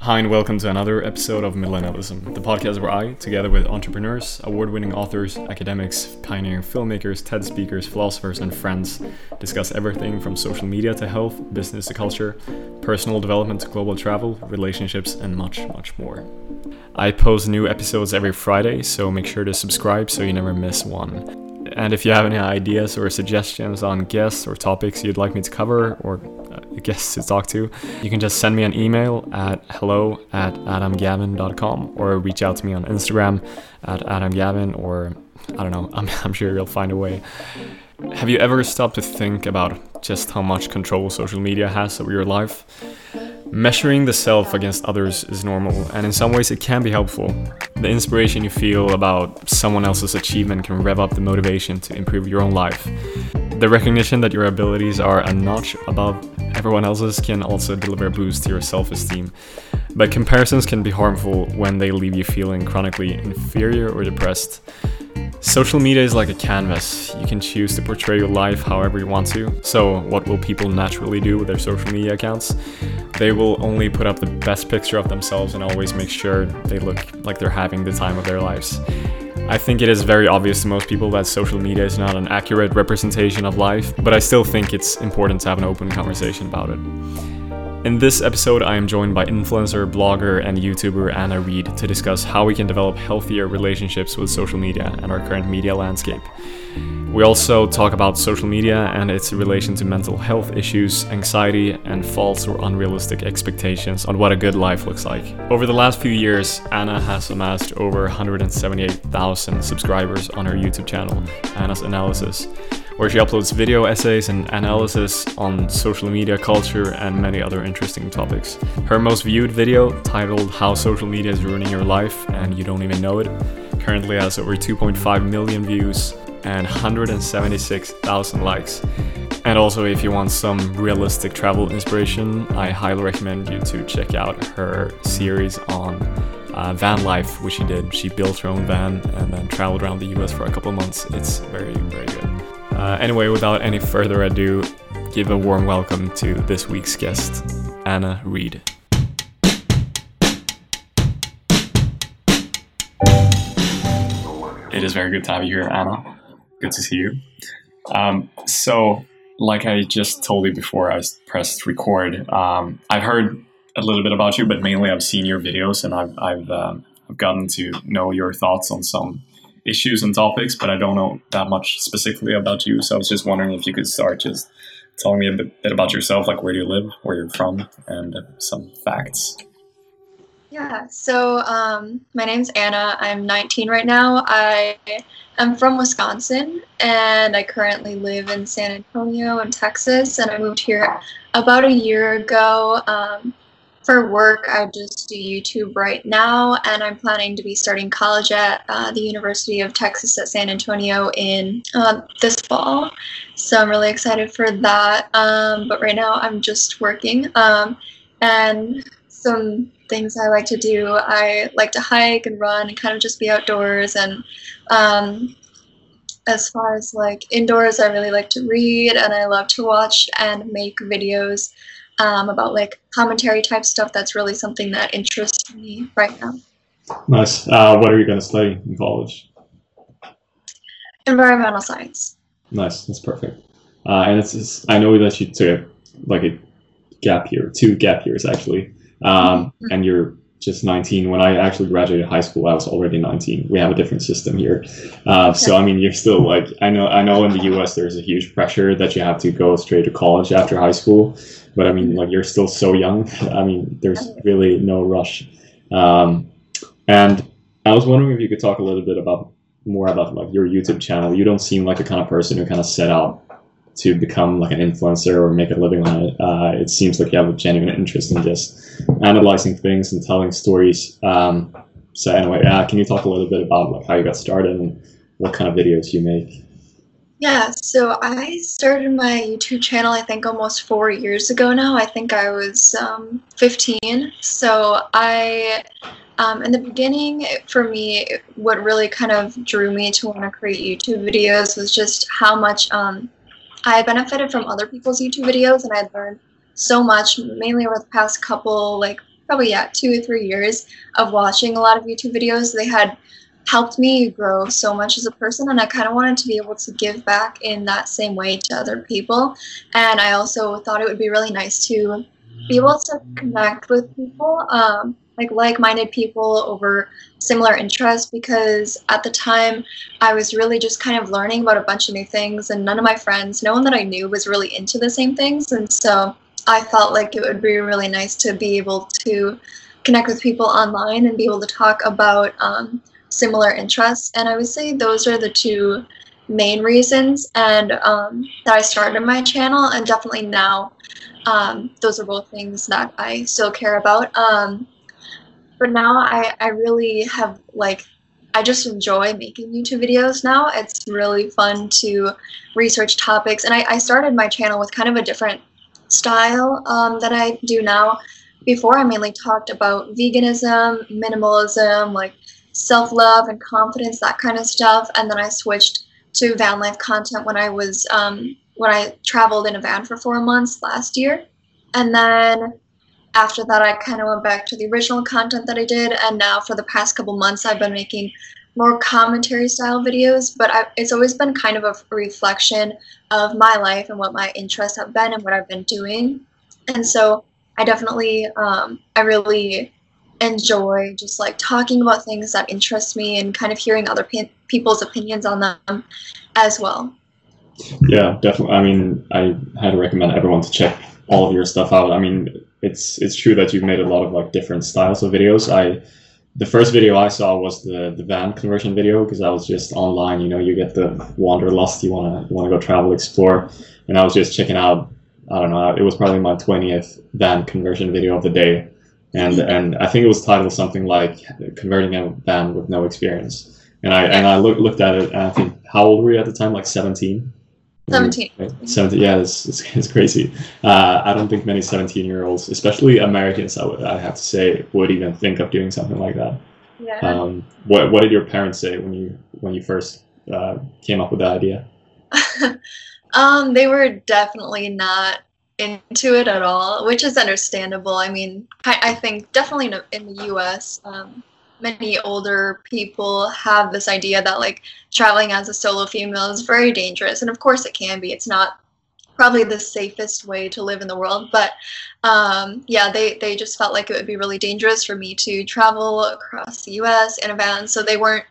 Hi, and welcome to another episode of Millennialism, the podcast where I, together with entrepreneurs, award winning authors, academics, pioneering filmmakers, TED speakers, philosophers, and friends, discuss everything from social media to health, business to culture, personal development to global travel, relationships, and much, much more. I post new episodes every Friday, so make sure to subscribe so you never miss one. And if you have any ideas or suggestions on guests or topics you'd like me to cover or guests to talk to, you can just send me an email at hello at adamgavin.com or reach out to me on Instagram at adamgavin or I don't know, I'm, I'm sure you'll find a way. Have you ever stopped to think about just how much control social media has over your life? Measuring the self against others is normal, and in some ways it can be helpful. The inspiration you feel about someone else's achievement can rev up the motivation to improve your own life. The recognition that your abilities are a notch above everyone else's can also deliver a boost to your self esteem. But comparisons can be harmful when they leave you feeling chronically inferior or depressed. Social media is like a canvas. You can choose to portray your life however you want to. So, what will people naturally do with their social media accounts? They will only put up the best picture of themselves and always make sure they look like they're having the time of their lives. I think it is very obvious to most people that social media is not an accurate representation of life, but I still think it's important to have an open conversation about it. In this episode, I am joined by influencer, blogger, and YouTuber Anna Reed to discuss how we can develop healthier relationships with social media and our current media landscape. We also talk about social media and its relation to mental health issues, anxiety, and false or unrealistic expectations on what a good life looks like. Over the last few years, Anna has amassed over 178,000 subscribers on her YouTube channel, Anna's Analysis where she uploads video essays and analysis on social media culture and many other interesting topics. Her most viewed video, titled How Social Media is Ruining Your Life and You Don't Even Know It, currently has over 2.5 million views and 176,000 likes. And also, if you want some realistic travel inspiration, I highly recommend you to check out her series on uh, van life, which she did. She built her own van and then traveled around the US for a couple months. It's very, very good. Uh, anyway, without any further ado, give a warm welcome to this week's guest, Anna Reed. It is very good to have you here, Anna. Good to see you. Um, so, like I just told you before I pressed record, um, I've heard a little bit about you, but mainly I've seen your videos and I've, I've, um, I've gotten to know your thoughts on some issues and topics, but I don't know that much specifically about you. So I was just wondering if you could start just telling me a bit, bit about yourself, like where do you live, where you're from, and some facts. Yeah, so um, my name's Anna. I'm 19 right now. I am from Wisconsin, and I currently live in San Antonio in Texas, and I moved here about a year ago. Um, for work, I just do YouTube right now, and I'm planning to be starting college at uh, the University of Texas at San Antonio in uh, this fall. So I'm really excited for that. Um, but right now, I'm just working. Um, and some things I like to do I like to hike and run and kind of just be outdoors. And um, as far as like indoors, I really like to read and I love to watch and make videos um, about like commentary type stuff. That's really something that interests me right now. Nice. Uh, what are you going to study in college? Environmental science. Nice. That's perfect. Uh, and it's, it's, I know that you took like a gap year, two gap years actually, um, mm-hmm. and you're just 19. When I actually graduated high school, I was already 19. We have a different system here. Uh, so I mean, you're still like I know I know in the U.S. there's a huge pressure that you have to go straight to college after high school, but I mean, like you're still so young. I mean, there's really no rush. Um, and I was wondering if you could talk a little bit about more about like your YouTube channel. You don't seem like the kind of person who kind of set out to become like an influencer or make a living on it. Uh, it seems like you have a genuine interest in just analyzing things and telling stories. Um, so anyway, uh, can you talk a little bit about like how you got started and what kind of videos you make? Yeah, so I started my YouTube channel, I think almost four years ago now. I think I was um, 15. So I, um, in the beginning, for me, what really kind of drew me to want to create YouTube videos was just how much um, I benefited from other people's YouTube videos and I learned so much, mainly over the past couple, like probably yeah two or three years of watching a lot of youtube videos they had helped me grow so much as a person and i kind of wanted to be able to give back in that same way to other people. And i also thought it would be really nice to be able to connect with people um, like like-minded people over similar interests because at the time I was really just kind of learning about a bunch of new things and none of my friends, no one that I knew was really into the same things. And so I felt like it would be really nice to be able to connect with people online and be able to talk about um, similar interests and I would say those are the two main reasons and um, that I started my channel and definitely now um, those are both things that I still care about. Um, but now I, I really have like I just enjoy making YouTube videos now. It's really fun to research topics. And I, I started my channel with kind of a different style um, that I do now. Before, I mainly talked about veganism, minimalism, like self love and confidence, that kind of stuff. And then I switched to van life content when I was, um, when I traveled in a van for four months last year. And then after that, I kind of went back to the original content that I did, and now for the past couple months, I've been making more commentary style videos. But I, it's always been kind of a reflection of my life and what my interests have been and what I've been doing. And so I definitely, um, I really enjoy just like talking about things that interest me and kind of hearing other pe- people's opinions on them as well. Yeah, definitely. I mean, I had to recommend everyone to check all of your stuff out. I mean, it's it's true that you've made a lot of like different styles of videos. I the first video I saw was the the van conversion video because I was just online. You know, you get the wanderlust. You wanna you wanna go travel, explore, and I was just checking out. I don't know. It was probably my twentieth van conversion video of the day, and and I think it was titled something like "Converting a van with no experience." And I and I look, looked at it, and I think how old were you at the time? Like seventeen. 17. 17 yeah, it's, it's, it's crazy. Uh, I don't think many 17 year olds, especially Americans, I, would, I have to say, would even think of doing something like that. Yeah. Um, what, what did your parents say when you when you first uh, came up with that idea? um, they were definitely not into it at all, which is understandable. I mean, I, I think definitely in, the U.S., um, many older people have this idea that like traveling as a solo female is very dangerous and of course it can be it's not probably the safest way to live in the world but um, yeah they, they just felt like it would be really dangerous for me to travel across the us in a van so they weren't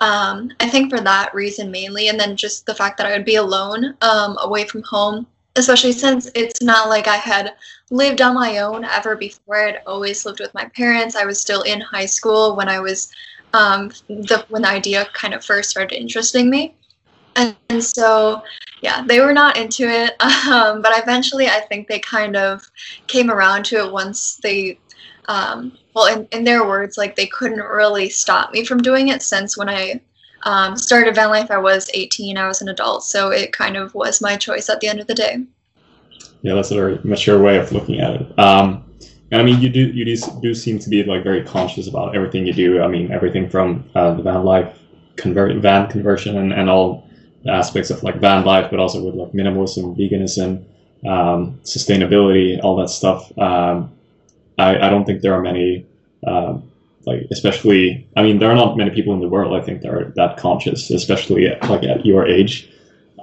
um, i think for that reason mainly and then just the fact that i would be alone um, away from home especially since it's not like I had lived on my own ever before. I'd always lived with my parents. I was still in high school when I was um, the when the idea kind of first started interesting me, and, and so yeah, they were not into it. Um, but eventually, I think they kind of came around to it once they. Um, well, in, in their words, like they couldn't really stop me from doing it since when I um, started van life, I was 18. I was an adult, so it kind of was my choice at the end of the day. Yeah, that's a very mature way of looking at it. Um, I mean, you do you do, do seem to be like very conscious about everything you do. I mean, everything from uh, the van life convert van conversion and, and all aspects of like van life, but also with like minimalism, veganism, um, sustainability, all that stuff. Um, I, I don't think there are many uh, like especially i mean there are not many people in the world i think that are that conscious especially at, like at your age.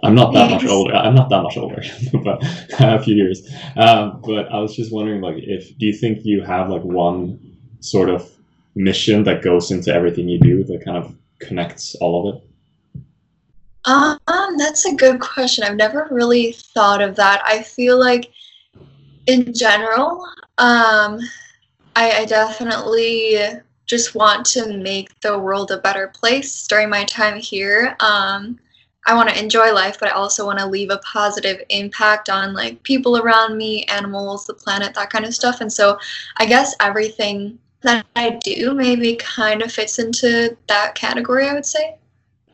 I'm not that yes. much older. I'm not that much older but a few years. Um, but i was just wondering like if do you think you have like one sort of mission that goes into everything you do that kind of connects all of it? Um that's a good question. I've never really thought of that. I feel like in general um I, I definitely just want to make the world a better place during my time here. Um, I want to enjoy life, but I also want to leave a positive impact on like people around me, animals, the planet, that kind of stuff. And so I guess everything that I do maybe kind of fits into that category, I would say.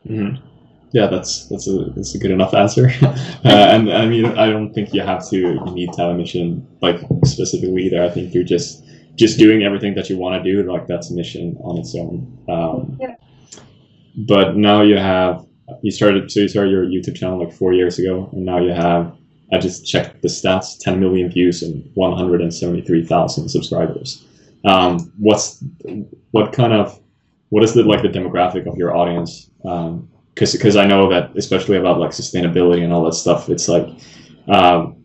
Mm-hmm. Yeah, that's that's a that's a good enough answer. uh, and I mean, I don't think you have to you need to have a mission like specifically either. I think you're just just doing everything that you want to do, like that's a mission on its own. Um, yeah. But now you have you started so you started your YouTube channel like four years ago, and now you have I just checked the stats: 10 million views and 173,000 subscribers. um, what's what kind of what is the like the demographic of your audience? Because um, because I know that especially about like sustainability and all that stuff, it's like um,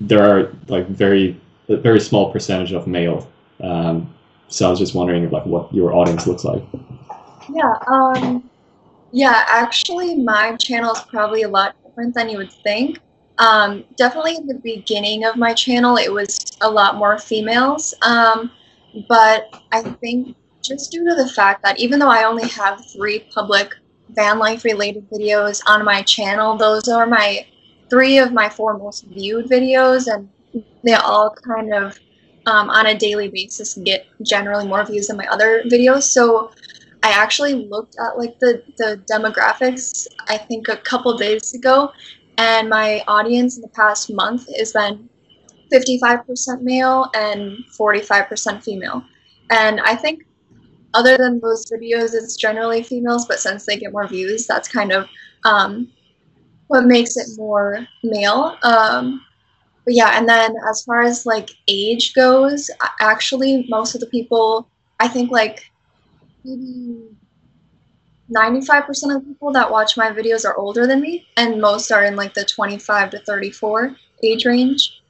there are like very a very small percentage of male. Um, so I was just wondering like what your audience looks like. Yeah. Um, yeah. Actually, my channel is probably a lot different than you would think. Um, definitely in the beginning of my channel, it was a lot more females. Um, but I think just due to the fact that even though I only have three public van life related videos on my channel, those are my three of my four most viewed videos, and they all kind of um, on a daily basis get generally more views than my other videos. So I actually looked at like the the demographics I think a couple days ago, and my audience in the past month has been 55% male and 45% female. And I think other than those videos, it's generally females, but since they get more views, that's kind of um, what makes it more male. Um, but yeah, and then as far as like age goes, actually, most of the people, I think like maybe 95% of the people that watch my videos are older than me, and most are in like the 25 to 34 age range.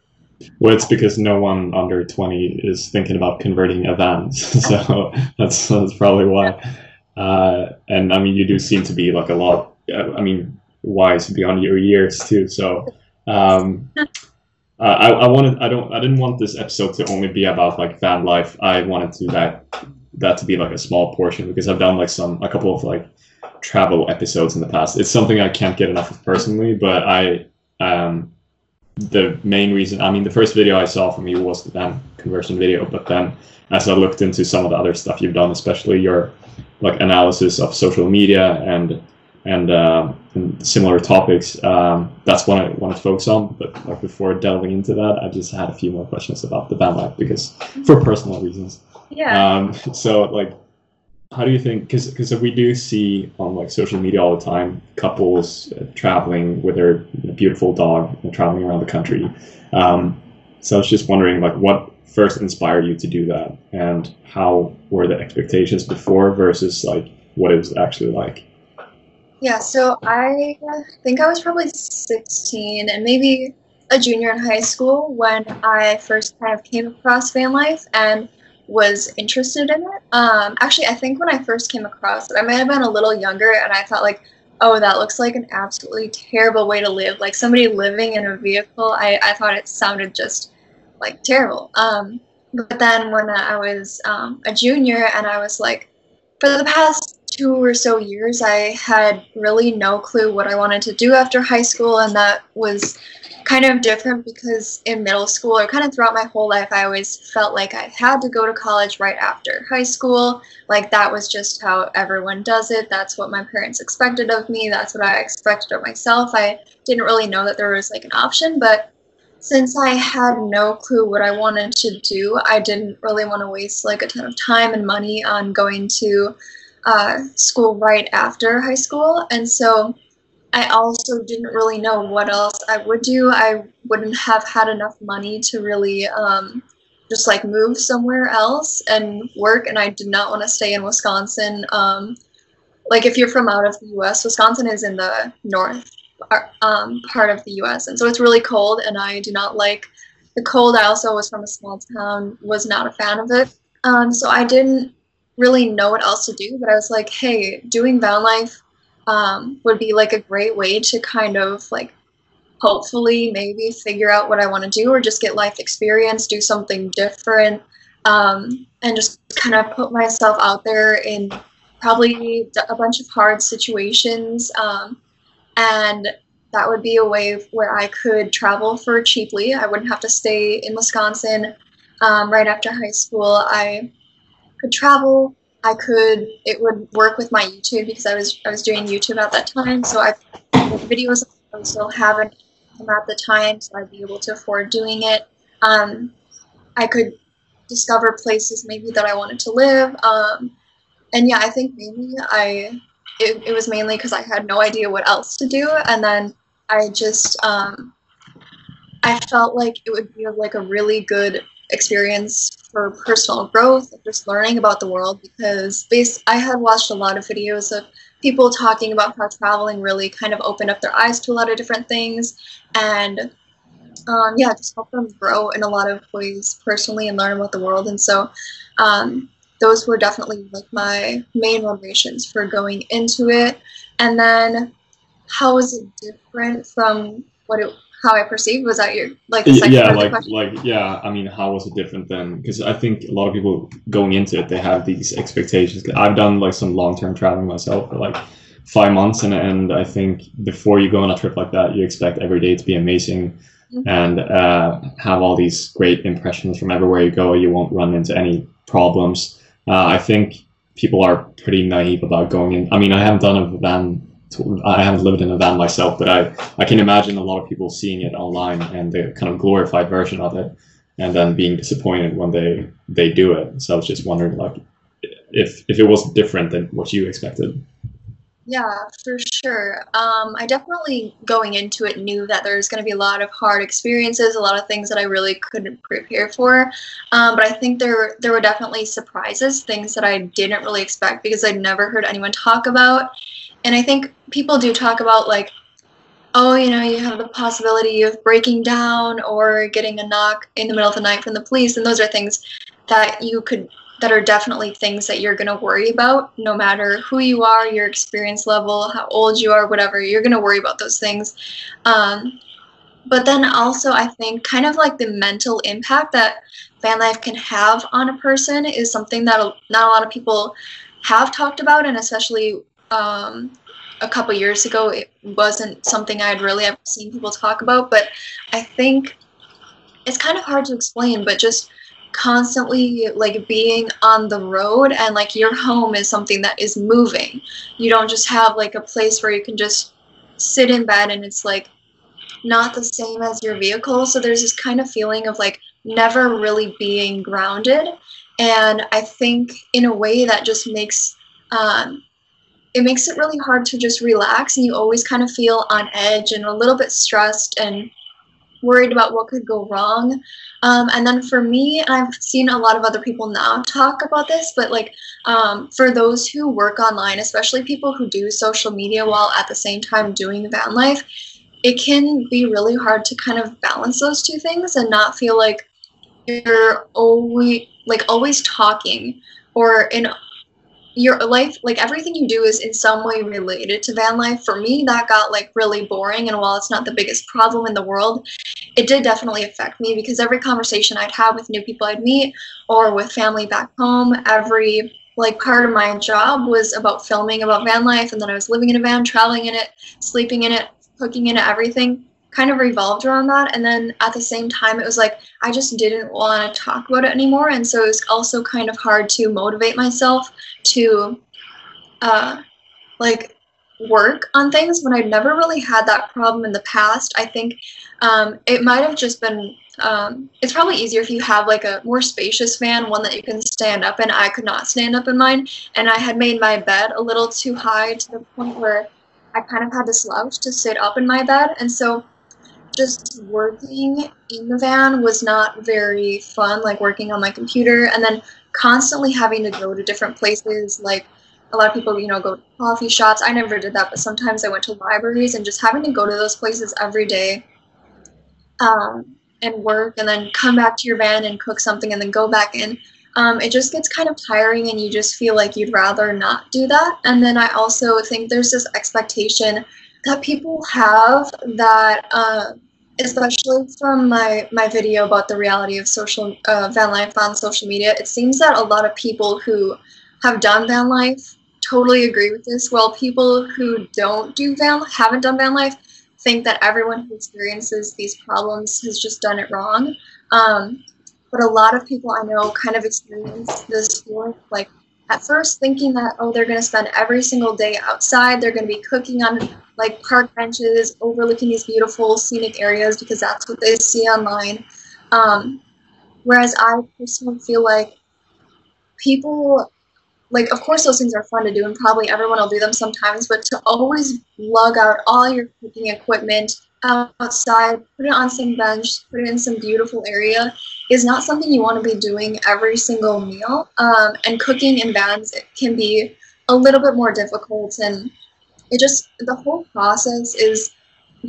Well, it's because no one under 20 is thinking about converting events, so that's, that's probably why. Uh, and I mean, you do seem to be like a lot, uh, I mean, wise beyond your years too. So, um, uh, I, I wanted, I don't, I didn't want this episode to only be about like van life. I wanted to that, that to be like a small portion because I've done like some, a couple of like travel episodes in the past. It's something I can't get enough of personally, but I, um, the main reason i mean the first video i saw from you was the van conversion video but then as i looked into some of the other stuff you've done especially your like analysis of social media and and, uh, and similar topics um, that's what i wanted to focus on. But like before delving into that i just had a few more questions about the van life because for personal reasons. Yeah. Um, so like how do you think because because we do see on like social media all the time couples uh, traveling with their beautiful dog and traveling around the country um, so i was just wondering like what first inspired you to do that? And how were the expectations before versus like what it was actually like yeah so i think i was probably 16 and maybe a junior in high school when i first kind of came across van life and was interested in it. Um, actually, I think when I first came across it, I might have been a little younger, and I thought like, oh, that looks like an absolutely terrible way to live. Like somebody living in a vehicle, I, I thought it sounded just like terrible. Um, but then when I was um, a junior, and I was like, for the past two or so years, I had really no clue what I wanted to do after high school, and that was kind of different because in middle school or kind of throughout my whole life, I always felt like I had to go to college right after high school. Like that was just how everyone does it. That's what my parents expected of me. That's what I expected of myself. I didn't really know that there was like an option, but since I had no clue what I wanted to do, I didn't really want to waste like a ton of time and money on going to uh, school right after high school. And so I also didn't really know what else I would do. I wouldn't have had enough money to really um, just like move somewhere else and work, and I did not want to stay in Wisconsin. Um, like if you're from out of the U.S., Wisconsin is in the north um, part of the U.S., and so it's really cold, and I do not like the cold. I also was from a small town, was not a fan of it, um, so I didn't really know what else to do. But I was like, hey, doing van life um, would be like a great way to kind of like hopefully maybe figure out what I want to do or just get life experience, do something different, um, and just kind of put myself out there in probably a bunch of hard situations. Um, and that would be a way where I could travel for cheaply. I wouldn't have to stay in Wisconsin um, right after high school. I could travel I could it would work with my YouTube because I was I was doing YouTube at that time. So I videos I still haven't come at the time, so I'd be able to afford doing it. Um, I could discover places maybe that I wanted to live. Um, and yeah, I think maybe I it, it was mainly because I had no idea what else to do, and then I just um, I felt like it would be like a really good experience for personal growth, just learning about the world. Because base, I had watched a lot of videos of people talking about how traveling really kind of opened up their eyes to a lot of different things, and um, yeah, just help them grow in a lot of ways personally and learn about the world. And so, um, those were definitely like my main motivations for going into it. And then, how is it different from what it how I perceived? Was that your like the second yeah, like like yeah. I mean, how was it different then? Because I think a lot of people going into it, they have these expectations. I've done like some long term traveling myself for like five months, and and I think before you go on a trip like that, you expect every day to be amazing. Mm-hmm. And uh, have all these great impressions from everywhere you go. You won't run into any problems. Uh, I think people are pretty naive about going in. I mean, I haven't done a van I haven't lived in a van myself, but I, I can imagine a lot of people seeing it online and the kind of glorified version of it, and then being disappointed when they they do it. So I was just wondering, like, if if it was different than what you expected. Yeah, for sure. Um, I definitely going into it knew that there's going to be a lot of hard experiences, a lot of things that I really couldn't prepare for. Um, but I think there there were definitely surprises, things that I didn't really expect because I'd never heard anyone talk about and I think people do talk about like, oh, you know, you have the possibility of breaking down or getting a knock in the middle of the night from the police, and those are things that you could that are definitely things that you're going to worry about no matter who you are your experience level how old you are whatever you're going to worry about those things. Um, but then also i think kind of like the mental impact that van life can have on a person is something that not a lot of people have talked about and especially um, a couple years ago, it wasn't something I'd really ever seen people talk about. But I think it's kind of hard to explain, but just constantly like being on the road and like your home is something that is moving. You don't just have like a place where you can just sit in bed and it's like not the same as your vehicle. So there's this kind of feeling of like never really being grounded. And I think in a way that just makes um, it makes it really hard to just relax and you always kind of feel on edge and a little bit stressed and worried about what could go wrong. Um, and then for me i've seen a lot of other people now talk about this but like um, for those who work online especially people who do social media while at the same time doing van life it can be really hard to kind of balance those two things and not feel like you're always like always talking or in your life like everything you do is in some way related to van life. For me that got like really boring and while it's not the biggest problem in the world it did definitely affect me because every conversation i'd have with new people i'd meet or with family back home every like part of my job was about filming about van life and then i was living in a van traveling in it sleeping in it cooking in it everything kind of revolved around that. And then at the same time, it was like I just didn't want to talk about it anymore. And so it was also kind of hard to motivate myself to uh, like work on things when I'd never really had that problem in the past. I think um, it might have just been. Um, it's probably easier if you have like a more spacious van, one that you can stand up in. I could not stand up in mine, and I had made my bed a little too high to the point where I kind of had to slouch to sit up in my bed, and so just working in the van was not very fun, like working on my computer and then constantly having to go to different places. Like a lot of people, you know, go to coffee shops. I never did that, but sometimes I went to libraries and just having to go to those places every day um, and work and then come back to your van and cook something and then go back in. Um, it just gets kind of tiring and you just feel like you'd rather not do that. And then I also think there's this expectation that people have that, uh, especially from my my video about the reality of social uh, van life on social media, it seems that a lot of people who have done van life totally agree with this. While people who don't do van haven't done van life think that everyone who experiences these problems has just done it wrong. Um, but a lot of people I know kind of experience this feeling like at first thinking that oh they're going to spend every single day outside they're going to be cooking on like park benches overlooking these beautiful scenic areas because that's what they see online. Um, whereas i personally feel like people like of course those things are fun to do and probably everyone will do them sometimes but to always lug out all your cooking equipment outside, put it on some bench, put it in some beautiful area is not something you want to be doing every single meal. Um, and cooking in vans it can be a little bit more difficult, and it just the whole process is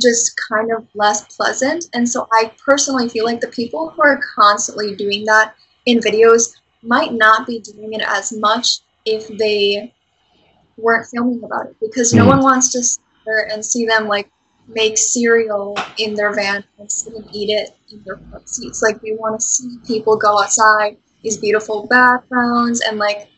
just kind of less pleasant. And so I personally feel like the people who are constantly doing that in videos might not be doing it as much if they weren't filming about it because no mm. one wants to sit there and see them like make cereal in their van and sit and eat it in their front seats. Like we want to see people go outside, these beautiful backgrounds and like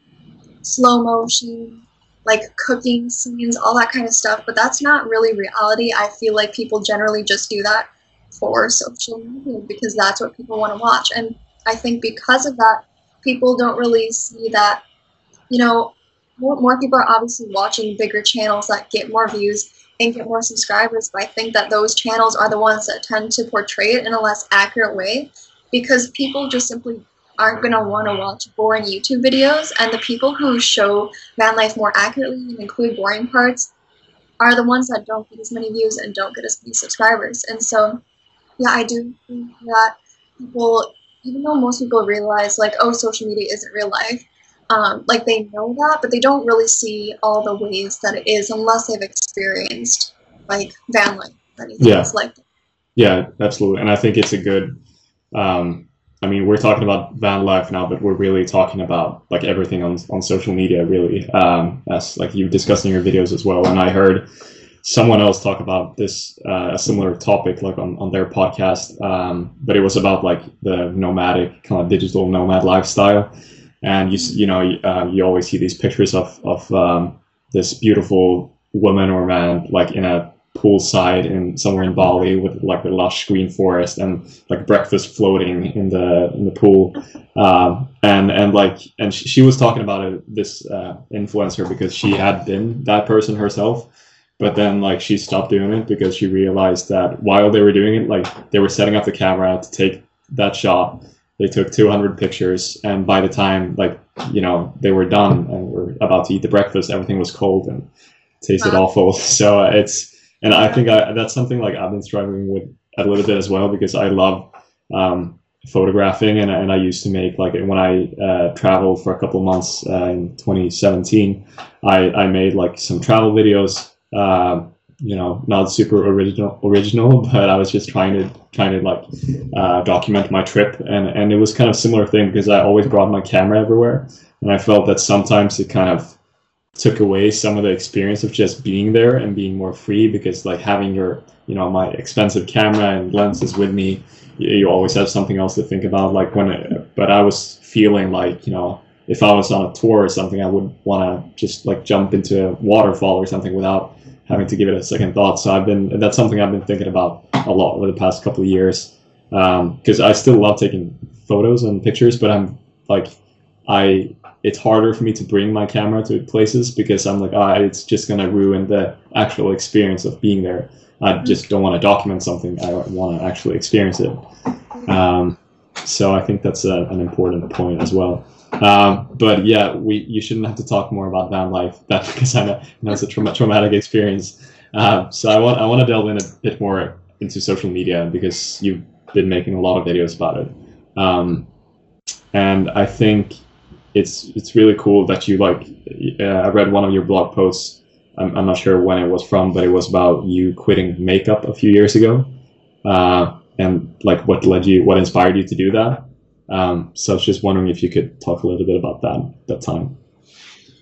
slow motion, like cooking scenes, all that kind of stuff. But that's not really reality. I feel like people generally just do that for social media because that's what people want to watch. And I think because of that, people don't really see that, you know, more, more people are obviously watching bigger channels that get more views and get more subscribers. But I think that those channels are the ones that tend to portray it in a less accurate way because people just simply aren't going to want to watch boring YouTube videos. And the people who show van life more accurately and include boring parts are the ones that don't get as many views and don't get as many subscribers. And so, yeah, I do think that people, even though most people realize, like, oh, social media isn't real life, um, like they know that, but they don't really see all the ways that it is unless they've experienced like van life or anything yeah. like that. Yeah, absolutely. And I think it's a good. Um, I mean, we're talking about van life now, but we're really talking about like everything on on social media, really. Um, as like you discussed in your videos as well. And I heard someone else talk about this uh, a similar topic like on, on their podcast um, but it was about like the nomadic kind of digital nomad lifestyle and you you know uh, you always see these pictures of of um, this beautiful woman or man like in a poolside in somewhere in Bali with like a lush green forest and like breakfast floating in the in the pool, um, and and like and she, she was talking about it, this uh, influencer because she had been that person herself, but then like she stopped doing it because she realized that while they were doing it, like they were setting up the camera to take that shot they took 200 pictures and by the time like you know they were done and were about to eat the breakfast everything was cold and tasted wow. awful so uh, it's and i think I, that's something like i've been struggling with a little bit as well because i love um, photographing and, and i used to make like when i uh, traveled for a couple months uh, in 2017 I, I made like some travel videos uh, you know not super original original but i was just trying to trying to like uh, document my trip. And and it was kind of similar thing because i always brought my camera everywhere. And i felt that sometimes it kind of took away some of the experience of just being there and being more free because like having your you know my expensive camera and lenses with me you, always have something else to think about. Like when it, but i was feeling like you know if i was on a tour or something i would want to just like jump into a waterfall or something without having to give it a second thought. So I've been that's something I've been thinking about a lot over the past couple of years because um, I still love taking photos and pictures, but I'm like I it's harder for me to bring my camera to places because I'm like ah it's just gonna ruin the actual experience of being there. I just don't want to document something. I want to actually experience it. Um, so I think that's a, an important point as well. Um, but yeah, we you shouldn't have to talk more about van life that because I know, it's a tra- traumatic experience. Um, so I want I want to delve in a bit more into social media because you've been making a lot of videos about it, um, and I think it's it's really cool that you like. Uh, I read one of your blog posts. I'm, I'm not sure when it was from, but it was about you quitting makeup a few years ago, uh, and like what led you, what inspired you to do that. Um, so I was just wondering if you could talk a little bit about that that time.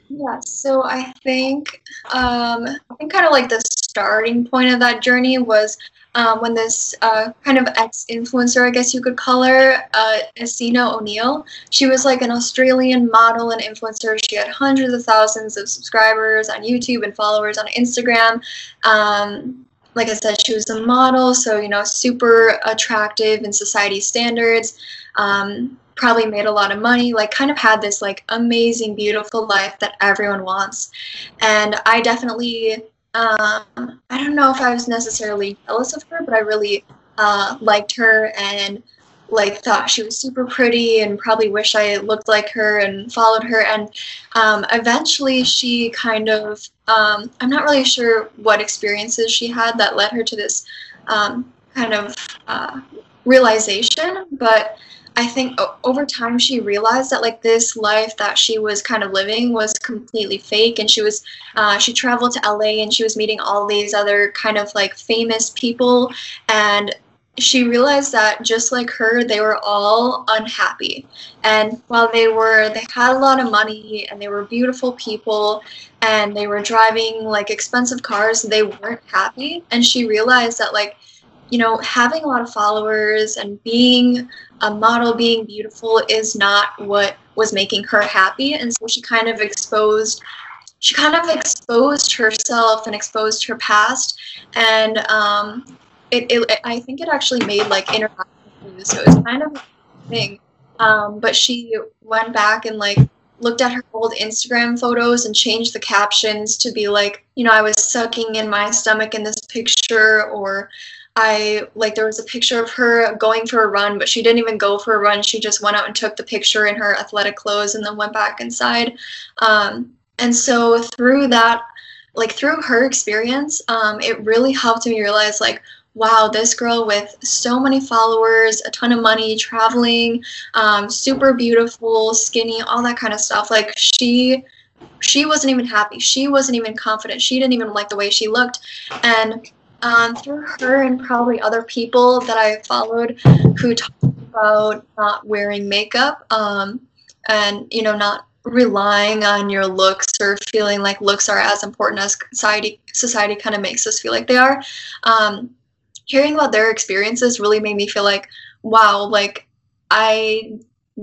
Yeah, so I think um, I think kind of like the starting point of that journey was um, when this uh, kind of ex-influencer, I guess you could call her, uh, Essena O'Neill. She was like an Australian model and influencer. She had hundreds of thousands of subscribers on YouTube and followers on Instagram. Um, like I said, she was a model, so you know, super attractive in society standards um, probably made a lot of money, like kind of had this like amazing, beautiful life that everyone wants. And I definitely, um, I don't know if I was necessarily jealous of her, but I really uh, liked her and like thought she was super pretty and probably wish I looked like her and followed her. And um, eventually she kind of, um, I'm not really sure what experiences she had that led her to this um, kind of uh, realization, but I think over time she realized that like this life that she was kind of living was completely fake, and she was uh, she traveled to LA and she was meeting all these other kind of like famous people, and she realized that just like her, they were all unhappy. And while they were, they had a lot of money and they were beautiful people and they were driving like expensive cars, they weren't happy. And she realized that like you know, having a lot of followers and being a model, being beautiful is not what was making her happy. And so she kind of exposed she kind of exposed herself and exposed her past and um, it, it, I think it actually made like international so it was kind of a thing. Um, but she went back and like looked at her old Instagram photos and changed the captions to be like, you know, I was sucking in my stomach in this picture, or I like there was a picture of her going for a run, but she didn't even go for a run. She just went out and took the picture in her athletic clothes and then went back inside. Um, and so through that, like through her experience, um, it really helped me realize like, wow, this girl with so many followers, a ton of money, traveling, um, super beautiful, skinny, all that kind of stuff. Like she she wasn't even happy. She wasn't even confident. She didn't even like the way she looked. And um, through her and probably other people that I followed who talked about not wearing makeup um, and you know not relying on your looks or feeling like looks are as important as society society kind of makes us feel like they are. Um, hearing about their experiences really made me feel like wow, like I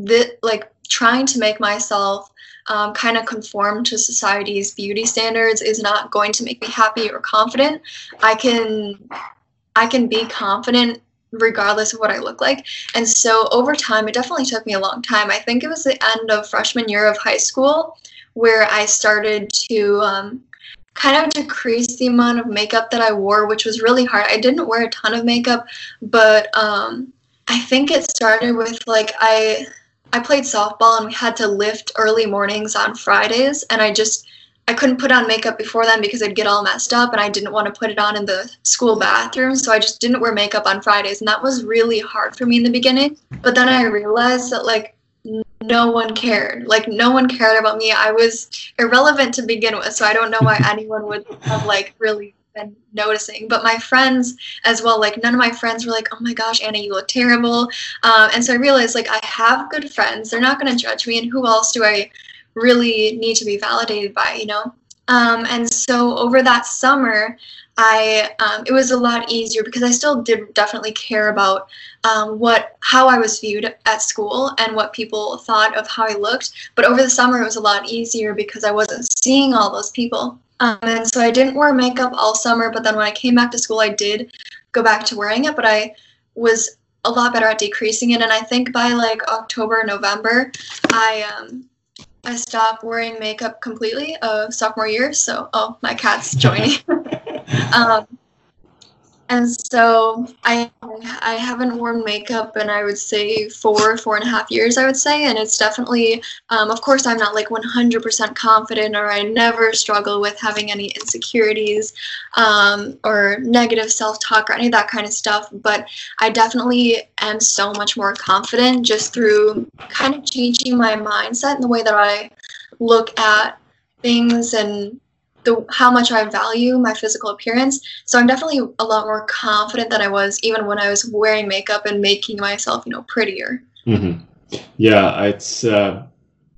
th- like trying to make myself um, kind of conform to society's beauty standards is not going to make me happy or confident. I can I can be confident regardless of what I look like. And so over time, it definitely took me a long time. I think it was the end of freshman year of high school where I started to um, kind of decrease the amount of makeup that I wore, which was really hard. I didn't wear a ton of makeup, but um, I think it started with like I I played softball and we had to lift early mornings on Fridays and I just I couldn't put on makeup before then because I'd get all messed up and I didn't want to put it on in the school bathroom so I just didn't wear makeup on Fridays and that was really hard for me in the beginning. But then I realized that like no one cared. Like no one cared about me. I was irrelevant to begin with so I don't know why anyone would have like really been noticing. But my friends as well, like none of my friends were like, "Oh my gosh, Anna, you look terrible." Um, and so I realized like I have good friends; they're not going to judge me, and who else do I really need to be validated by? You know. Um, and so over that summer, I um, it was a lot easier because I still did definitely care about um, what how I was viewed at school and what people thought of how I looked. But over the summer, it was a lot easier because I wasn't seeing all those people. Um, and so I didn't wear makeup all summer, but then when I came back to school, I did go back to wearing it, but I was a lot better at decreasing it. And I think by like October, November, I um, I stopped wearing makeup completely uh, sophomore year. So, oh, my cat's joining. um, and so I I haven't worn makeup in I would say four four and a half years I would say. And it's definitely um, of course I'm not like 100% confident or I never struggle with having any insecurities um, or negative self-talk or any of that kind of stuff. But I definitely am so much more confident just through kind of changing my mindset and the way that I look at things and the how much I value my physical appearance. So I'm definitely a lot more confident than I was even when I was wearing makeup and making myself, you know, prettier. Mm-hmm. Yeah, it's uh,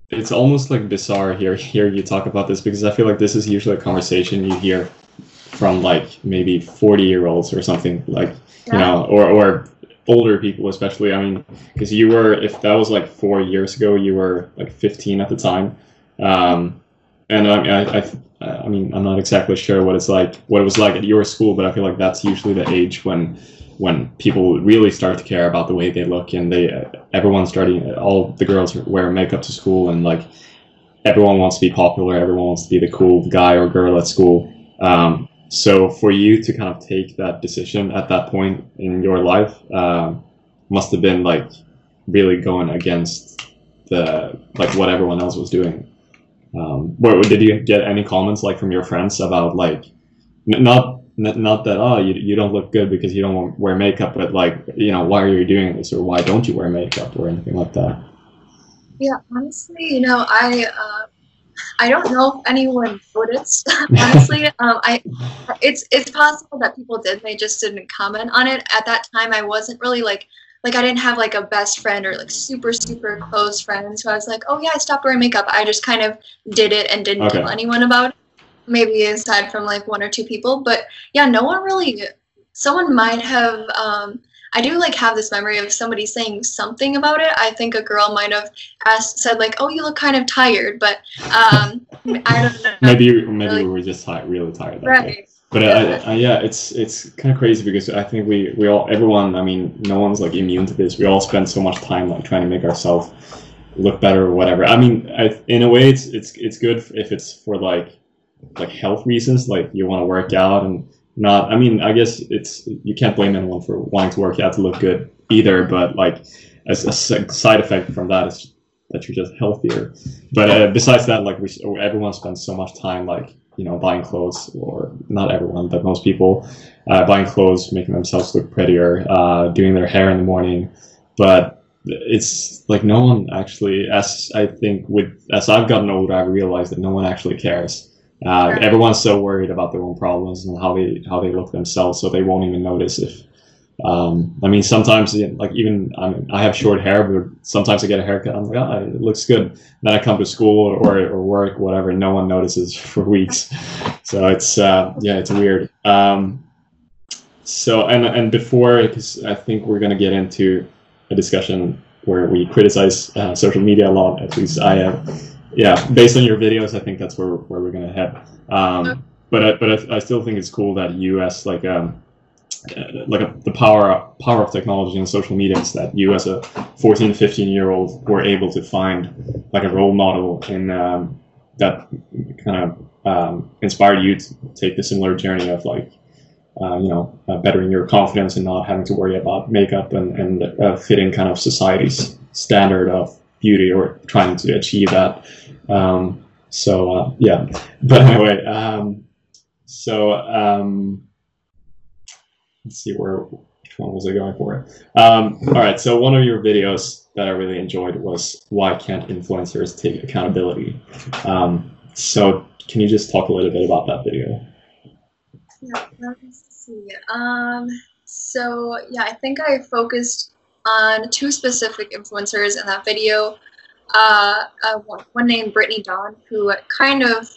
it's almost like bizarre here here you talk about this because I feel like this is usually a conversation you hear from like maybe 40 year olds or something like yeah. you know or or older people especially i mean because you were if that was like four years ago you were like 15 at the time um, and I, I, I I mean, I'm not exactly sure what it's like, what it was like at your school, but I feel like that's usually the age when when people really start to care about the way they look, and they everyone's starting, all the girls wear makeup to school, and like everyone wants to be popular, everyone wants to be the cool guy or girl at school. Um, so for you to kind of take that decision at that point in your life um, must have been like really going against the like what everyone else was doing. Um, what, did you get any comments like from your friends about like not not that oh you, you don't look good because you don't wear makeup, but like you know why are you doing this or why don't you wear makeup or anything like that. Yeah, honestly, you know, I uh, I don't know if anyone noticed. honestly, um, I it's it's possible that people did. They just didn't comment on it at that time. I wasn't really like like I didn't have like a best friend or like super super close friends who I was like, oh yeah, I stopped wearing makeup. I just kind of did it and didn't Okay. tell anyone about it. Maybe aside from like one or two people, but yeah, no one really. Someone might have. Um, I do like have this memory of somebody saying something about it. I think a girl might have asked, said like, "Oh, you look kind of tired," but um, I don't know. Maybe maybe Really? we were just tired, really tired. That day. But Yeah. uh, uh, yeah, it's it's kind of crazy because I think we we all everyone. I mean, no one's like immune to this. We all spend so much time like trying to make ourselves look better or whatever. I mean, I, in a way, it's it's it's good if it's for like like health reasons, like you want to work out and not. I mean, I guess it's you can't blame anyone for wanting to work out to look good either. But like as a side effect from that is that you're just healthier. But uh, besides that, like we everyone spends so much time like you know buying clothes or not everyone, but most people uh, buying clothes, making themselves look prettier, uh, doing their hair in the morning, but it's like no one actually as i think with as i've gotten older i've realized that no one actually cares. Uh, everyone's so worried about their own problems and how they how they look themselves so they won't even notice if um, i mean sometimes like even I, mean, I have short hair but sometimes i get a haircut i'm like ah, it looks good then i come to school or, or work whatever no one notices for weeks so it's uh, yeah it's weird um, so and and before because i think we're going to get into a discussion where we criticize uh, social media a lot. At least I have. Yeah, based on your videos, I think that's where, where we're gonna head. Um, but I, but I, I still think it's cool that you as like um uh, like a, the power power of technology and social media is that you as a 14 15 year old were able to find like a role model in um, that kind of um, inspired you to take the similar journey of like uh, you know, uh, bettering your confidence and not having to worry about makeup and, and uh, fitting kind of society's standard of beauty or trying to achieve that. Um, so, uh, yeah. But anyway, um, so um, let's see where, which one was I going for? It. Um, all right, so one of your videos that I really enjoyed was Why Can't Influencers Take Accountability? Um, so, can you just talk a little bit about that video? Yeah, let me see. Um, so yeah, I think I focused on two specific influencers in that video. Uh, uh, one, one named Brittany Dawn, who kind of,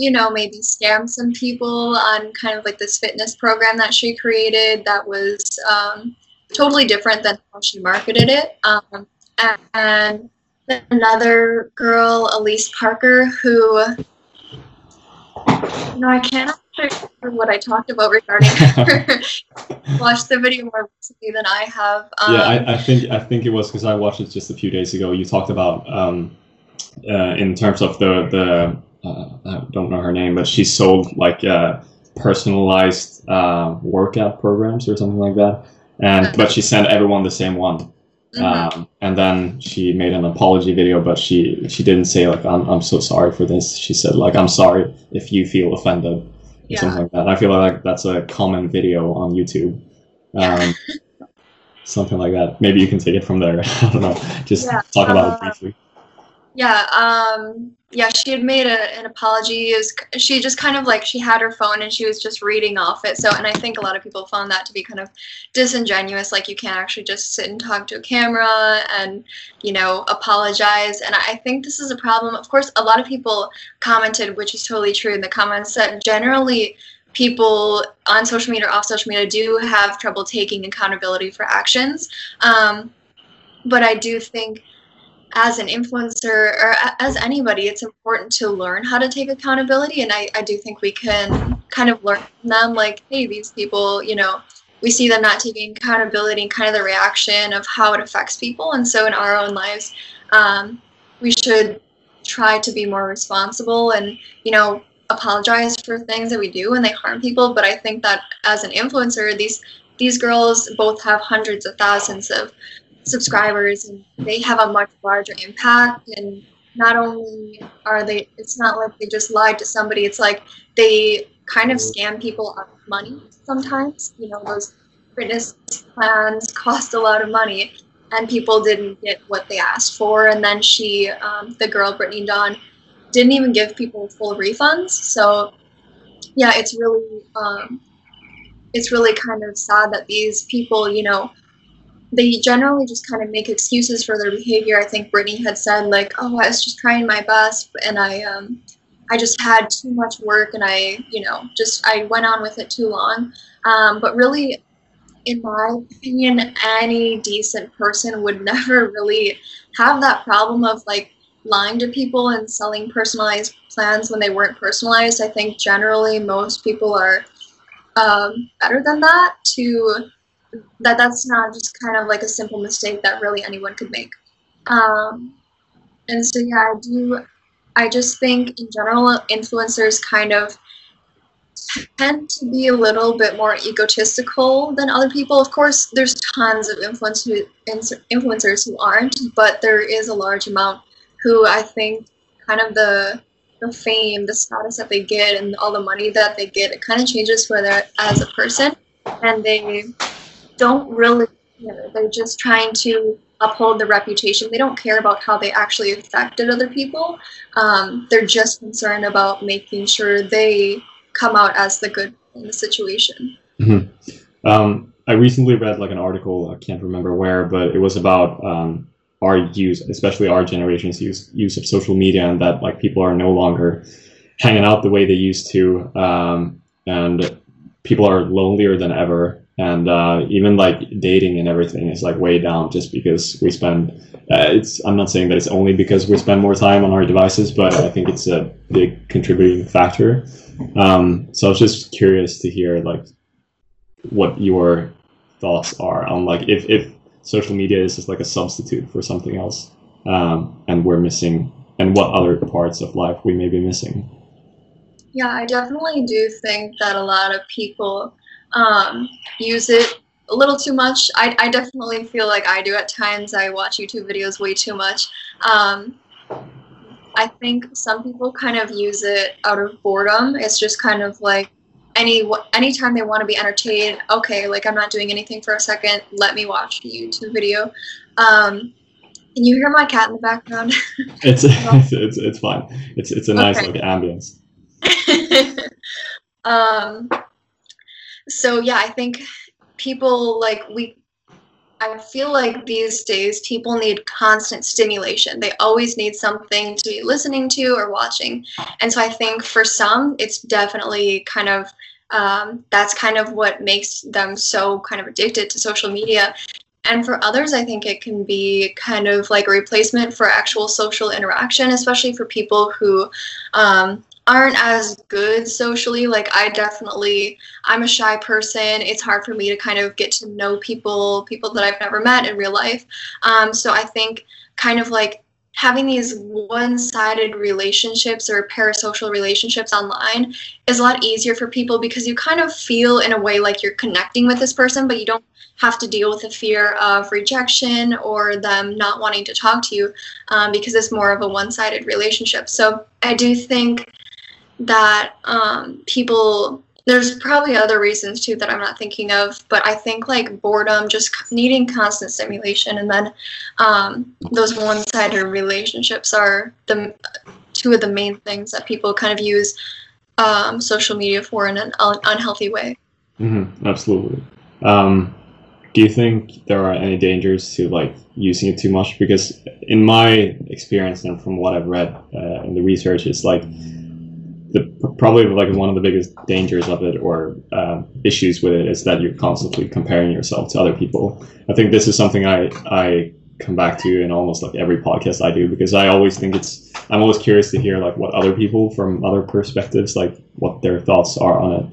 you know, maybe scam some people on kind of like this fitness program that she created that was um, totally different than how she marketed it. Um, and another girl, Elise Parker, who no, I can't actually remember what I talked about regarding her. Watched the video more recently than I have. Um, yeah, I, I think I think it was because I watched it just a few days ago. You talked about um, uh, in terms of the the uh, I don't know her name, but she sold like uh, personalized uh, workout programs or something like that, and but she sent everyone the same one. mhm. Um, and then she made an apology video, but she she didn't say like I'm I'm so sorry for this. She said like I'm sorry if you feel offended or Yeah. something like that. I feel like that's a common video on YouTube. Um, something like that. Maybe you can take it from there. I don't know. Just Yeah, talk about uh, it briefly. Yeah, um, yeah, she had made a, an apology. Was, she just kind of like she had her phone and she was just reading off it. So, and I think a lot of people found that to be kind of disingenuous. Like you can't actually just sit and talk to a camera and you know apologize. And I think this is a problem. Of course, a lot of people commented, which is totally true in the comments, that generally people on social media or off social media do have trouble taking accountability for actions. Um, but I do think as an influencer or as anybody, it's important to learn how to take accountability. And I, I do think we can kind of learn from them, like, hey, these people, you know, we see them not taking accountability and kind of the reaction of how it affects people. And so in our own lives, um, we should try to be more responsible and, you know, apologize for things that we do when they harm people. But I think that as an influencer, these these girls both have hundreds of thousands of subscribers and they have a much larger impact and not only are they it's not like they just lied to somebody it's like they kind of scam people out of money sometimes. You know, those fitness plans cost a lot of money, and people didn't get what they asked for. And then she, um, the girl Brittany Dawn, didn't even give people full refunds. So, yeah, it's really, um, it's really kind of sad that these people, you know, they generally just kind of make excuses for their behavior. I think Brittany had said like, "Oh, I was just trying my best, and I um, I just had too much work, and I, you know, just I went on with it too long." Um, but really, in my opinion, any decent person would never really have that problem of like lying to people and selling personalized plans when they weren't personalized. I think generally most people are um, better than that to that that's not just kind of like a simple mistake that really anyone could make. Um, and so yeah, I do. I just think in general, influencers kind of tend to be a little bit more egotistical than other people. Of course, there's tons of influence who, influencers who aren't, but there is a large amount who I think kind of the the fame, the status that they get, and all the money that they get, it kind of changes who they're as a person, and they don't really care. They're just trying to uphold the reputation. They don't care about how they actually affected other people. Um, they're just concerned about making sure they come out as the good in the situation. Mm-hmm. Um, I recently read like an article. I can't remember where, but it was about um, our use, especially our generation's use use of social media, and that like people are no longer hanging out the way they used to, um, and people are lonelier than ever and uh, even like dating and everything is like way down just because we spend uh, it's i'm not saying that it's only because we spend more time on our devices but i think it's a big contributing factor. Um, so i was just curious to hear like what your thoughts are on like if, if social media is just like a substitute for something else um, and we're missing and what other parts of life we may be missing. Yeah i definitely do think that a lot of people um, use it a little too much. I, I definitely feel like I do at times. I watch YouTube videos way too much. Um, I think some people kind of use it out of boredom. It's just kind of like any anytime they want to be entertained. Okay, like I'm not doing anything for a second. Let me watch a YouTube video. Um, can you hear my cat in the background? it's, it's, it's it's fine. It's it's a nice okay. like ambience. um, so yeah, I think people like we I feel like these days people need constant stimulation. They always need something to be listening to or watching. And so I think for some, it's definitely kind of um, that's kind of what makes them so kind of addicted to social media. And for others, I think it can be kind of like a replacement for actual social interaction, especially for people who um, aren't as good socially. Like I definitely I'm a shy person. It's hard for me to kind of get to know people, people that I've never met in real life. Um, so I think kind of like having these one-sided relationships or parasocial relationships online is a lot easier for people because you kind of feel in a way like you're connecting with this person but you don't have to deal with the fear of rejection or them not wanting to talk to you um, because it's more of a one-sided relationship so i do think that um, people there's probably other reasons too that I'm not thinking of, but I think like boredom, just needing constant stimulation, and then um, those one-sided relationships are the two of the main things that people kind of use um, social media for in an un- unhealthy way. Mm-hmm, absolutely. Um, do you think there are any dangers to like using it too much? Because in my experience and from what I've read uh, in the research, it's like the probably like one of the biggest dangers of it or uh, issues with it is that you're constantly comparing yourself to other people. I think this is something I I come back to in almost like every podcast I do because I always think it's I'm always curious to hear like what other people from other perspectives like what their thoughts are on it.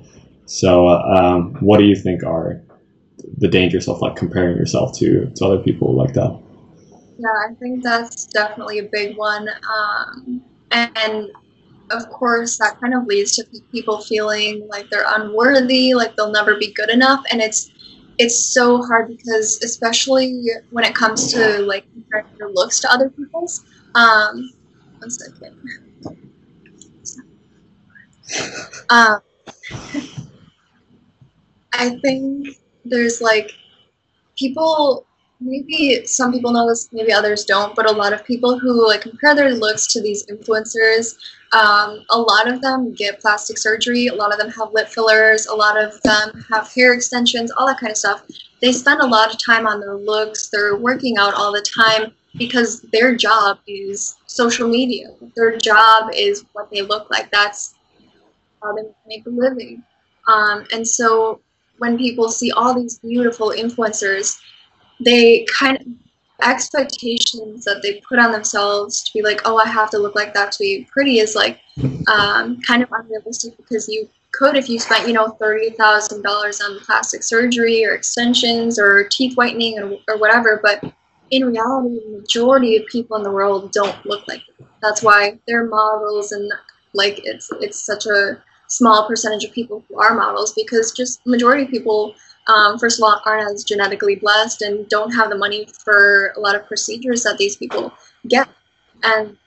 So, um, what do you think are the dangers of like comparing yourself to to other people like that? Yeah, I think that's definitely a big one. Um, and of course, that kind of leads to people feeling like they're unworthy, like they'll never be good enough, and it's it's so hard because especially when it comes to like comparing your looks to other people's. Um, one second. Um, I think there's like people maybe some people know this maybe others don't but a lot of people who like compare their looks to these influencers um, a lot of them get plastic surgery a lot of them have lip fillers a lot of them have hair extensions all that kind of stuff. They spend a lot of time on their looks they're working out all the time because their job is social media. Their job is what they look like. That's how they make a living. Um, and so when people see all these beautiful influencers they kind of expectations that they put on themselves to be like, oh, I have to look like that to be pretty is like um, kind of unrealistic because you could if you spent you know thirty thousand dollars on plastic surgery or extensions or teeth whitening or, or whatever, but in reality, the majority of people in the world don't look like that. That's why they're models and like it's it's such a small percentage of people who are models because just majority of people um, first of all, aren't as genetically blessed and don't have the money for a lot of procedures that these people get. And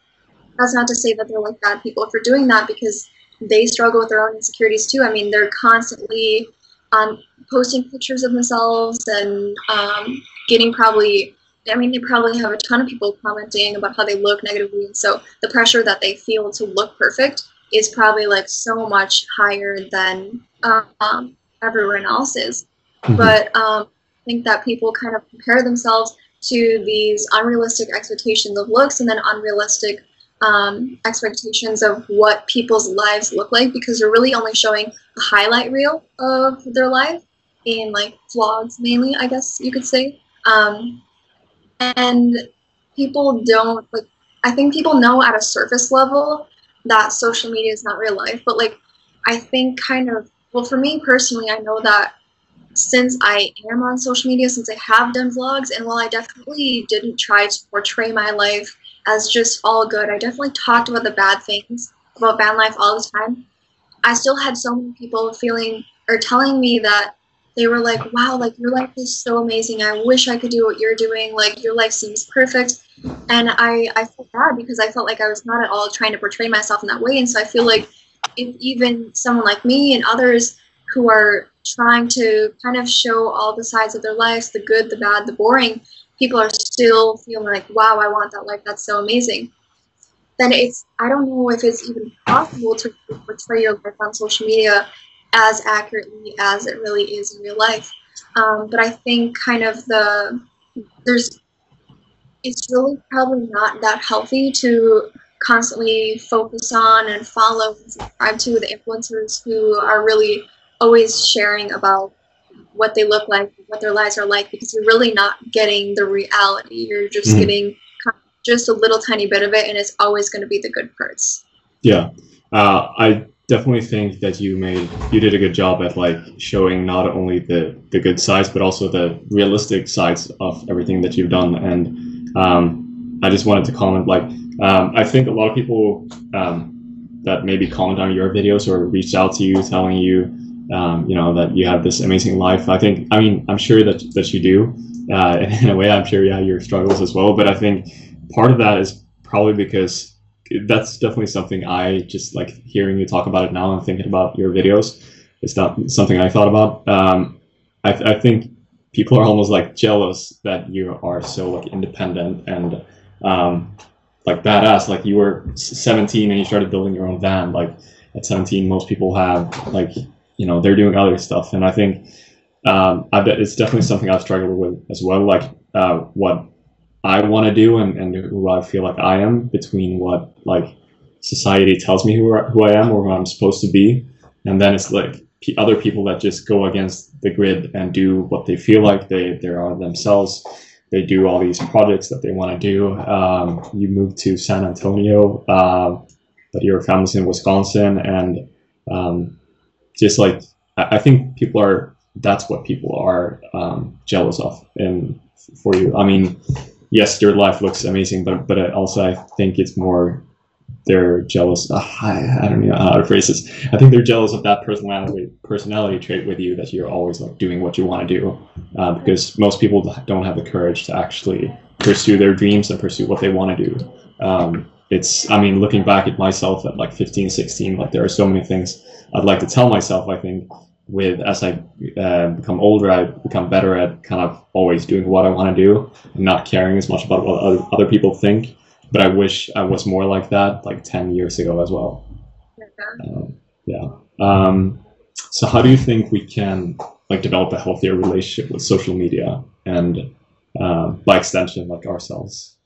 that's not to say that they're like bad people for doing that because they struggle with their own insecurities too. I mean, they're constantly um, posting pictures of themselves and um, getting probably, I mean, they probably have a ton of people commenting about how they look negatively. And so the pressure that they feel to look perfect is probably like so much higher than um, everyone else's. Mm-hmm. But um, I think that people kind of compare themselves to these unrealistic expectations of looks and then unrealistic um, expectations of what people's lives look like because they're really only showing a highlight reel of their life in like vlogs mainly, I guess you could say. Um, and people don't like. I think people know at a surface level that social media is not real life, but like I think kind of well for me personally, I know that since I am on social media, since I have done vlogs, and while I definitely didn't try to portray my life as just all good, I definitely talked about the bad things about van life all the time. I still had so many people feeling or telling me that they were like, wow, like your life is so amazing. I wish I could do what you're doing. Like your life seems perfect. And I, I felt bad because I felt like I was not at all trying to portray myself in that way. And so I feel like if even someone like me and others who are trying to kind of show all the sides of their lives the good, the bad, the boring people are still feeling like, wow, I want that life. That's so amazing. Then it's, I don't know if it's even possible to portray your life on social media as accurately as it really is in real life. Um, but I think kind of the, there's, it's really probably not that healthy to constantly focus on and follow and subscribe to the influencers who are really always sharing about what they look like, what their lives are like, because you're really not getting the reality. You're just mm-hmm. getting just a little tiny bit of it, and it's always going to be the good parts. Yeah, uh, I definitely think that you made you did a good job at like showing not only the the good sides but also the realistic sides of everything that you've done. And um, I just wanted to comment like um, I think a lot of people um, that maybe comment on your videos or reach out to you telling you um, you know that you have this amazing life. I think I mean I'm sure that that you do. Uh, in a way, I'm sure you have your struggles as well. But I think part of that is probably because that's definitely something I just like hearing you talk about it now and thinking about your videos. It's not something I thought about. Um, I, th- I think people are almost like jealous that you are so like independent and um, like badass. Like you were 17 and you started building your own van. Like at 17, most people have like you know they're doing other stuff. And i think um, I bet it's definitely something i've struggled with as well like uh, what i want to do and, and who i feel like i am between what like society tells me who, who i am or who i'm supposed to be. And then it's like p- other people that just go against the grid and do what they feel like they they are themselves. They do all these projects that they want to do. Um, you move to san antonio uh, but your family's in wisconsin and um, just like I think people are that's what people are um, jealous of and for you. I mean, yes, your life looks amazing, but but also I think it's more they're jealous. Uh, I, I don't know how to phrase this. I think they're jealous of that personality personality trait with you that you're always like doing what you want to do, uh, because most people don't have the courage to actually pursue their dreams and pursue what they want to do. Um, it's I mean, looking back at myself at like 15, 16, like there are so many things I'd like to tell myself. I think with as I uh, become older, I become better at kind of always doing what I want to do and not caring as much about what other, other people think. But I wish I was more like that like 10 years ago as well. Yeah. Um, yeah. Um, so how do you think we can like develop a healthier relationship with social media and uh, by extension like ourselves?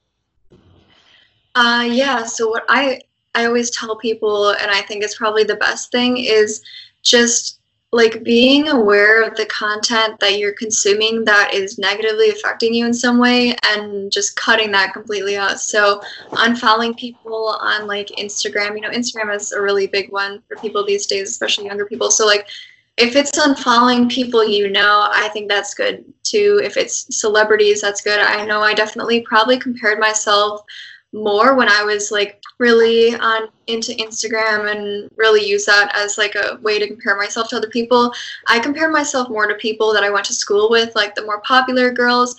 Uh, yeah. So what I I always tell people, and I think it's probably the best thing, is just like being aware of the content that you're consuming that is negatively affecting you in some way and just cutting that completely out. So unfollowing people on like instagram you know instagram is a really big one for people these days especially younger people. So like if it's unfollowing people you know i think that's good too. If it's celebrities that's good. I know i definitely probably compared myself more when I was like really on into Instagram and really use that as like a way to compare myself to other people. I compare myself more to people that I went to school with, like the more popular girls,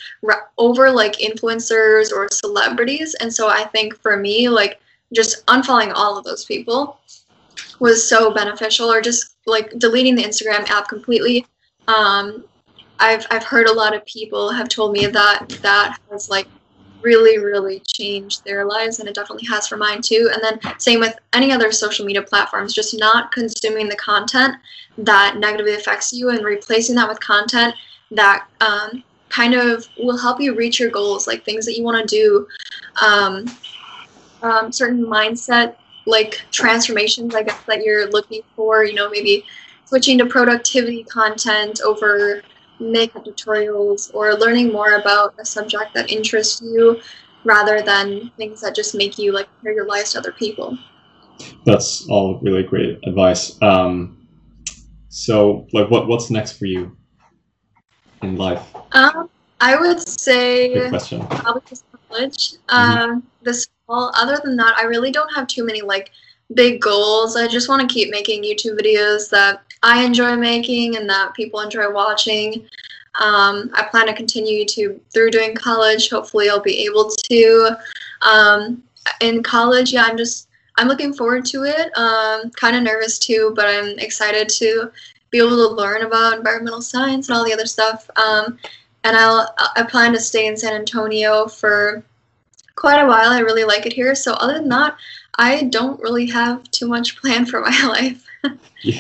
over like influencers or celebrities. And so I think for me, like just unfollowing all of those people was so beneficial, or just like deleting the Instagram app completely. Um, I've I've heard a lot of people have told me that that has like really, really changed their lives, and it definitely has for mine too. And then, same with any other social media platforms, just not consuming the content that negatively affects you and replacing that with content that um, kind of will help you reach your goals, like things that you want to do, um, um, certain mindset like transformations, I guess, that you're looking for. You know, maybe switching to productivity content over makeup tutorials or learning more about a subject that interests you rather than things that just make you like compare your lives to other people. That's all really great advice. Um, so, like, what what's next for you in life? Um, I would say Good question. probably just college. Um, this fall. Other than that, I really don't have too many like big goals. I just want to keep making YouTube videos that I enjoy making and that people enjoy watching. Um, I plan to continue to through doing college. Hopefully, I'll be able to. Um, in college, yeah, I'm just I'm looking forward to it. Um, kind of nervous too, but I'm excited to be able to learn about environmental science and all the other stuff. Um, and I'll I plan to stay in San Antonio for quite a while. I really like it here. So other than that, I don't really have too much planned for my life,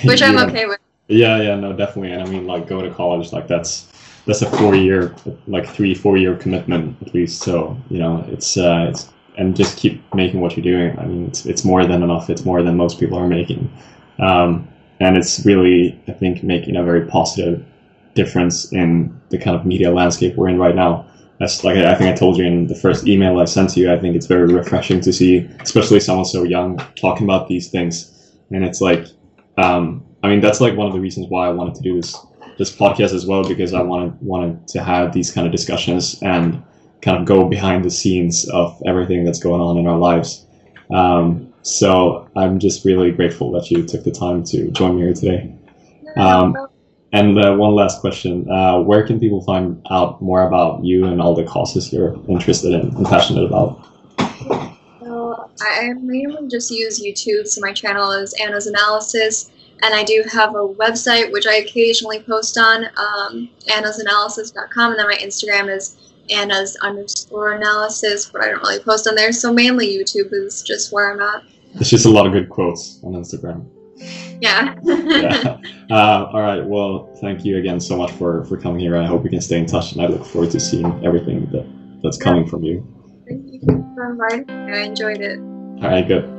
which I'm yeah. okay with. Yeah, yeah, no, definitely. And I mean, like, go to college, like that's that's a four year, like three, four year commitment at least. So you know, it's uh, it's and just keep making what you're doing. I mean, it's it's more than enough. It's more than most people are making, um, and it's really, I think, making a very positive difference in the kind of media landscape we're in right now. That's like I think I told you in the first email I sent to you. I think it's very refreshing to see, especially someone so young, talking about these things. And it's like, um, I mean, that's like one of the reasons why I wanted to do this this podcast as well because I wanted wanted to have these kind of discussions and kind of go behind the scenes of everything that's going on in our lives. Um, so I'm just really grateful that you took the time to join me here today. Um, and uh, one last question: uh, Where can people find out more about you and all the causes you're interested in and passionate about? I mainly just use YouTube. So my channel is Anna's Analysis, and I do have a website which I occasionally post on, um, annasanalysis.com, and then my Instagram is Anna's underscore analysis, but I don't really post on there. So mainly YouTube is just where I'm at. It's just a lot of good quotes on Instagram. Yeah. yeah. Uh, all right. Well, thank you again so much for for coming here. I hope we can stay in touch, and I look forward to seeing everything that that's coming from you. Inviting me. I enjoyed it. All right. Good.